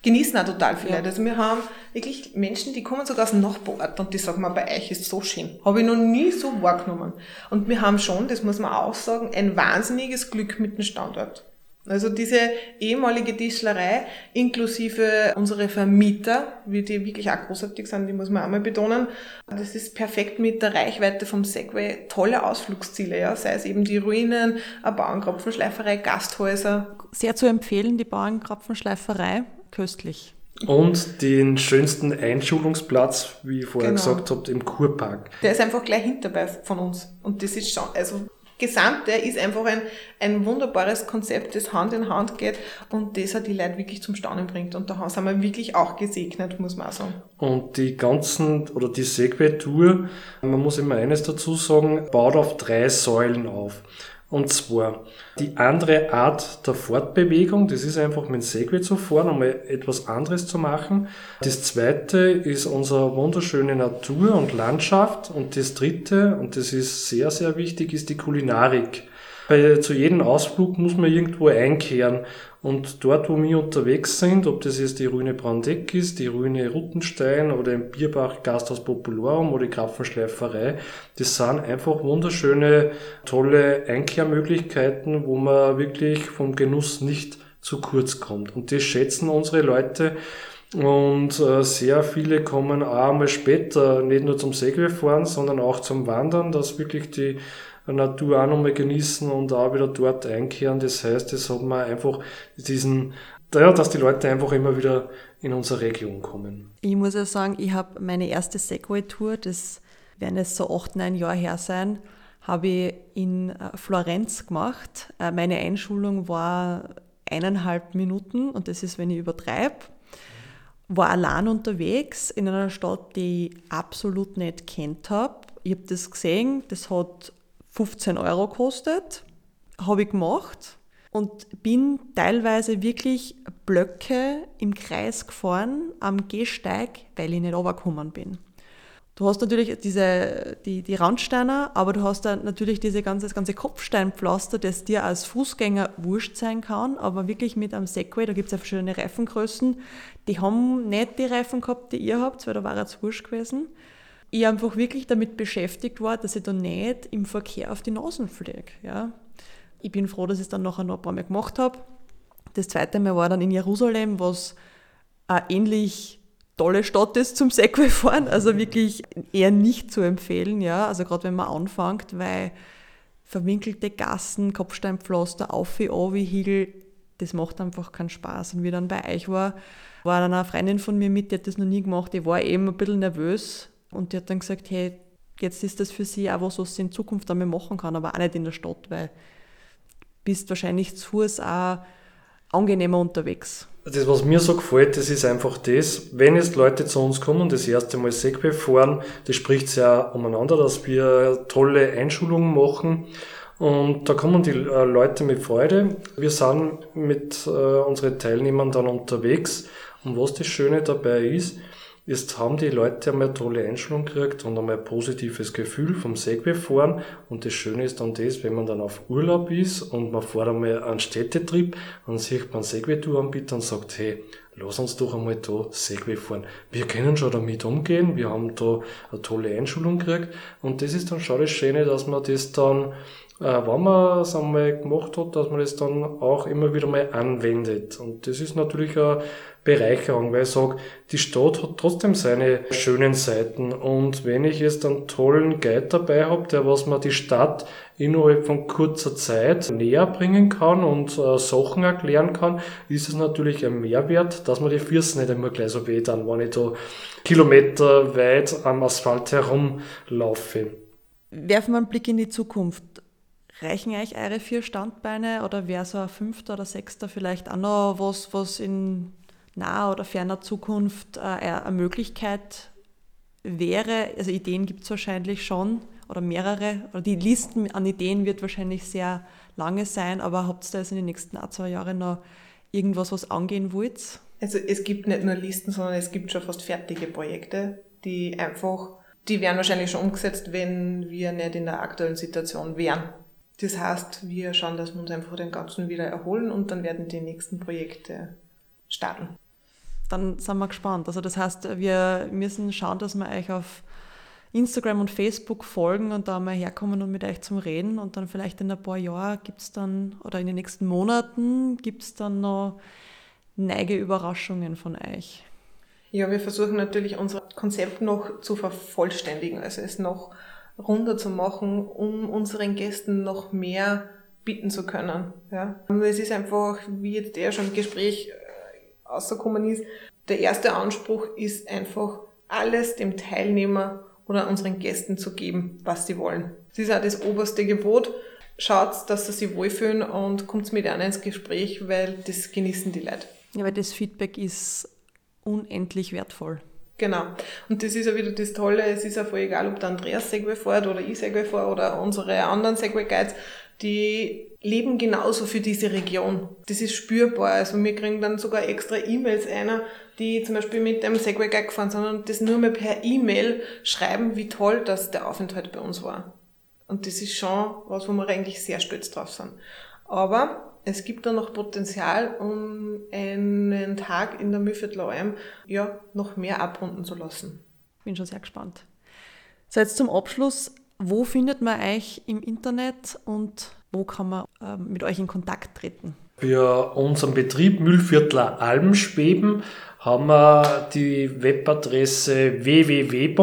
Genießen auch total viele ja. Leute. Also wir haben wirklich Menschen, die kommen sogar aus dem Nachbarort und die sagen mal, bei euch ist so schön. Habe ich noch nie so wahrgenommen. Und wir haben schon, das muss man auch sagen, ein wahnsinniges Glück mit dem Standort. Also diese ehemalige Tischlerei inklusive unsere Vermieter, wie die wirklich auch großartig sind, die muss man einmal betonen. Das ist perfekt mit der Reichweite vom Segway. Tolle Ausflugsziele, ja. Sei es eben die Ruinen, eine Bauernkropfenschleiferei, Gasthäuser. Sehr zu empfehlen, die Bauernkropfenschleiferei. Köstlich. Und den schönsten Einschulungsplatz, wie ich vorher genau. gesagt habe, im Kurpark. Der ist einfach gleich hinterbei von uns. Und das ist schon, also Gesamte ist einfach ein, ein wunderbares Konzept, das Hand in Hand geht und das hat die Leute wirklich zum Staunen bringt. Und da sind wir wirklich auch gesegnet, muss man auch sagen. Und die ganzen, oder die Segway-Tour, man muss immer eines dazu sagen, baut auf drei Säulen auf. Und zwar die andere Art der Fortbewegung, das ist einfach mit dem Segway zu fahren, um etwas anderes zu machen. Das zweite ist unsere wunderschöne Natur und Landschaft. Und das dritte, und das ist sehr, sehr wichtig, ist die Kulinarik. Bei, zu jedem Ausflug muss man irgendwo einkehren. Und dort, wo wir unterwegs sind, ob das jetzt die Ruine Brandeck ist, die Ruine Ruttenstein oder im Bierbach Gasthaus Popularum oder die Krapfenschleiferei, das sind einfach wunderschöne, tolle Einkehrmöglichkeiten, wo man wirklich vom Genuss nicht zu kurz kommt. Und das schätzen unsere Leute. Und äh, sehr viele kommen auch einmal später nicht nur zum Segelfahren, sondern auch zum Wandern, dass wirklich die Natur auch nochmal genießen und auch wieder dort einkehren. Das heißt, es hat man einfach diesen, ja, dass die Leute einfach immer wieder in unsere Region kommen. Ich muss ja sagen, ich habe meine erste Segway-Tour, das werden jetzt so acht, neun Jahre her sein, habe ich in äh, Florenz gemacht. Äh, meine Einschulung war eineinhalb Minuten und das ist, wenn ich übertreibe. War allein unterwegs in einer Stadt, die ich absolut nicht kennt habe. Ich habe das gesehen, das hat 15 Euro kostet, habe ich gemacht und bin teilweise wirklich Blöcke im Kreis gefahren am Gehsteig, weil ich nicht runtergekommen bin. Du hast natürlich diese, die, die Randsteine, aber du hast dann natürlich diese ganze, das ganze Kopfsteinpflaster, das dir als Fußgänger wurscht sein kann, aber wirklich mit einem Segway, da gibt es ja verschiedene Reifengrößen, die haben nicht die Reifen gehabt, die ihr habt, weil da war es wurscht gewesen ich einfach wirklich damit beschäftigt war, dass ich da nicht im Verkehr auf die Nasen fliege. Ja. Ich bin froh, dass ich es dann nachher noch ein paar Mal gemacht habe. Das zweite Mal war dann in Jerusalem, was eine ähnlich tolle Stadt ist zum Segway-Fahren, also wirklich eher nicht zu empfehlen, ja, also gerade wenn man anfängt, weil verwinkelte Gassen, Kopfsteinpflaster, auf wie wie Hügel, das macht einfach keinen Spaß. Und wie dann bei euch war, war dann eine Freundin von mir mit, die hat das noch nie gemacht, die war eben ein bisschen nervös, und die hat dann gesagt, hey, jetzt ist das für sie auch was, was sie in Zukunft einmal machen kann, aber auch nicht in der Stadt, weil du bist wahrscheinlich zu Fuß auch angenehmer unterwegs. Das, was mir so gefällt, das ist einfach das, wenn jetzt Leute zu uns kommen und das erste Mal Segway fahren, das spricht sehr umeinander, dass wir tolle Einschulungen machen. Und da kommen die äh, Leute mit Freude. Wir sind mit äh, unseren Teilnehmern dann unterwegs. Und was das Schöne dabei ist, Jetzt haben die Leute einmal eine tolle Einstellung gekriegt und einmal ein positives Gefühl vom Segway-Fahren. Und das Schöne ist dann das, wenn man dann auf Urlaub ist und man fährt einmal einen Städtetrip, dann sieht man Segway-Tour-Anbieter und sagt, hey, lass uns doch einmal da Segway fahren. Wir können schon damit umgehen, wir haben da eine tolle Einschulung gekriegt. Und das ist dann schon das Schöne, dass man das dann äh, wenn man es einmal gemacht hat, dass man das dann auch immer wieder mal anwendet. Und das ist natürlich eine Bereicherung, weil ich sage, die Stadt hat trotzdem seine schönen Seiten. Und wenn ich jetzt einen tollen Guide dabei habe, der was mir die Stadt innerhalb von kurzer Zeit näher bringen kann und äh, Sachen erklären kann, ist es natürlich ein Mehrwert, dass man die Füße nicht immer gleich so weh dann, wenn ich da Kilometer weit am Asphalt herumlaufe. Werfen wir einen Blick in die Zukunft. Reichen euch eure vier Standbeine oder wäre so ein fünfter oder sechster vielleicht auch noch was, was in naher oder ferner Zukunft äh, eine Möglichkeit wäre? Also Ideen gibt es wahrscheinlich schon oder mehrere, oder die Listen an Ideen wird wahrscheinlich sehr lange sein, aber habt ihr jetzt in den nächsten ein, zwei Jahren noch irgendwas, was angehen wollt? Also es gibt nicht nur Listen, sondern es gibt schon fast fertige Projekte, die einfach, die werden wahrscheinlich schon umgesetzt, wenn wir nicht in der aktuellen Situation wären. Das heißt, wir schauen, dass wir uns einfach den Ganzen wieder erholen und dann werden die nächsten Projekte starten. Dann sind wir gespannt. Also das heißt, wir müssen schauen, dass wir euch auf Instagram und Facebook folgen und da mal herkommen und mit euch zum Reden und dann vielleicht in ein paar Jahren gibt es dann oder in den nächsten Monaten gibt es dann noch neige Überraschungen von euch. Ja, wir versuchen natürlich unser Konzept noch zu vervollständigen, also es noch runder zu machen, um unseren Gästen noch mehr bieten zu können. Ja. Es ist einfach, wie jetzt der schon im Gespräch rausgekommen ist, der erste Anspruch ist einfach, alles dem Teilnehmer oder unseren Gästen zu geben, was sie wollen. Das ist auch das oberste Gebot. schaut, dass sie sich wohlfühlen und kommt mit ihnen ins Gespräch, weil das genießen die Leute. Ja, weil das Feedback ist unendlich wertvoll. Genau. Und das ist ja wieder das Tolle, es ist ja voll egal, ob der Andreas Segway fährt oder ich Segway fahre oder unsere anderen Segway Guides, die leben genauso für diese Region. Das ist spürbar. Also wir kriegen dann sogar extra E-Mails einer, die zum Beispiel mit dem Segway gefahren sind und das nur mal per E-Mail schreiben, wie toll das der Aufenthalt bei uns war. Und das ist schon was, wo wir eigentlich sehr stolz drauf sind. Aber es gibt da noch Potenzial, um einen Tag in der Mühlviertler Alm ja, noch mehr abrunden zu lassen. Bin schon sehr gespannt. So, jetzt zum Abschluss. Wo findet man euch im Internet und wo kann man äh, mit euch in Kontakt treten? Für unseren Betrieb Mühlviertler Almschweben haben wir die Webadresse www.ma-s.at.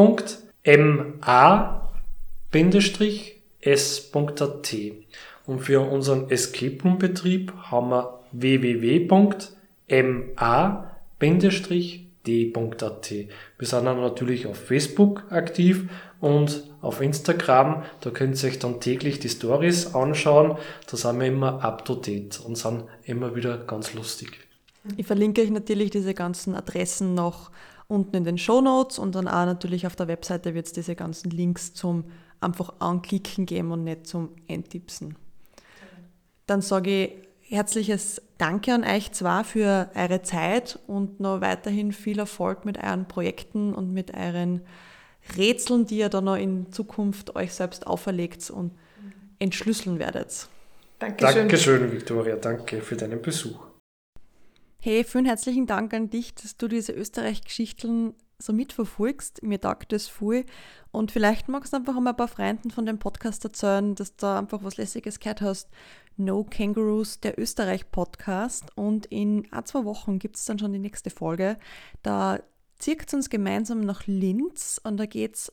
Und für unseren Escape Room Betrieb haben wir www.ma-d.at. Wir sind dann natürlich auf Facebook aktiv und auf Instagram. Da könnt ihr euch dann täglich die Stories anschauen. Da sind wir immer up to date und sind immer wieder ganz lustig. Ich verlinke euch natürlich diese ganzen Adressen noch unten in den Show Notes und dann auch natürlich auf der Webseite wird es diese ganzen Links zum einfach anklicken geben und nicht zum Eintipsen. Dann sage ich herzliches Danke an euch zwar für eure Zeit und noch weiterhin viel Erfolg mit euren Projekten und mit euren Rätseln, die ihr dann noch in Zukunft euch selbst auferlegt und entschlüsseln werdet. Dankeschön. Dankeschön, Victoria. Danke für deinen Besuch. Hey, vielen herzlichen Dank an dich, dass du diese Österreich-Geschichten so mitverfolgst. Mir taugt das viel. Und vielleicht magst du einfach mal ein paar Freunden von dem Podcast erzählen, dass du einfach was Lässiges gehört hast. No Kangaroos, der Österreich-Podcast. Und in ein, zwei Wochen gibt es dann schon die nächste Folge. Da es uns gemeinsam nach Linz und da geht es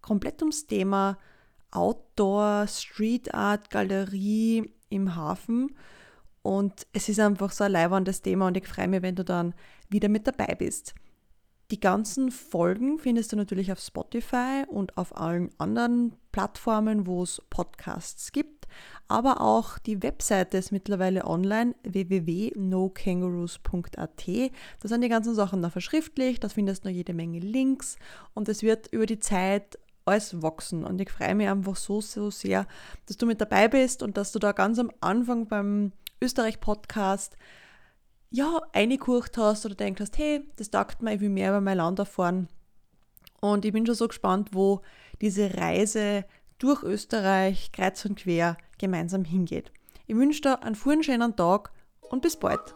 komplett ums Thema Outdoor, Street Art, Galerie im Hafen. Und es ist einfach so ein leibendes Thema und ich freue mich, wenn du dann wieder mit dabei bist. Die ganzen Folgen findest du natürlich auf Spotify und auf allen anderen Plattformen, wo es Podcasts gibt. Aber auch die Webseite ist mittlerweile online, www.nokangaroos.at. Da sind die ganzen Sachen noch verschriftlicht, da findest du noch jede Menge Links und es wird über die Zeit alles wachsen. Und ich freue mich einfach so, so sehr, dass du mit dabei bist und dass du da ganz am Anfang beim Österreich-Podcast ja, eingekucht hast oder denkst hast, hey, das taugt mir, ich will mehr über mein Land erfahren. Und ich bin schon so gespannt, wo diese Reise durch Österreich kreuz und quer gemeinsam hingeht. Ich wünsche dir einen schönen Tag und bis bald.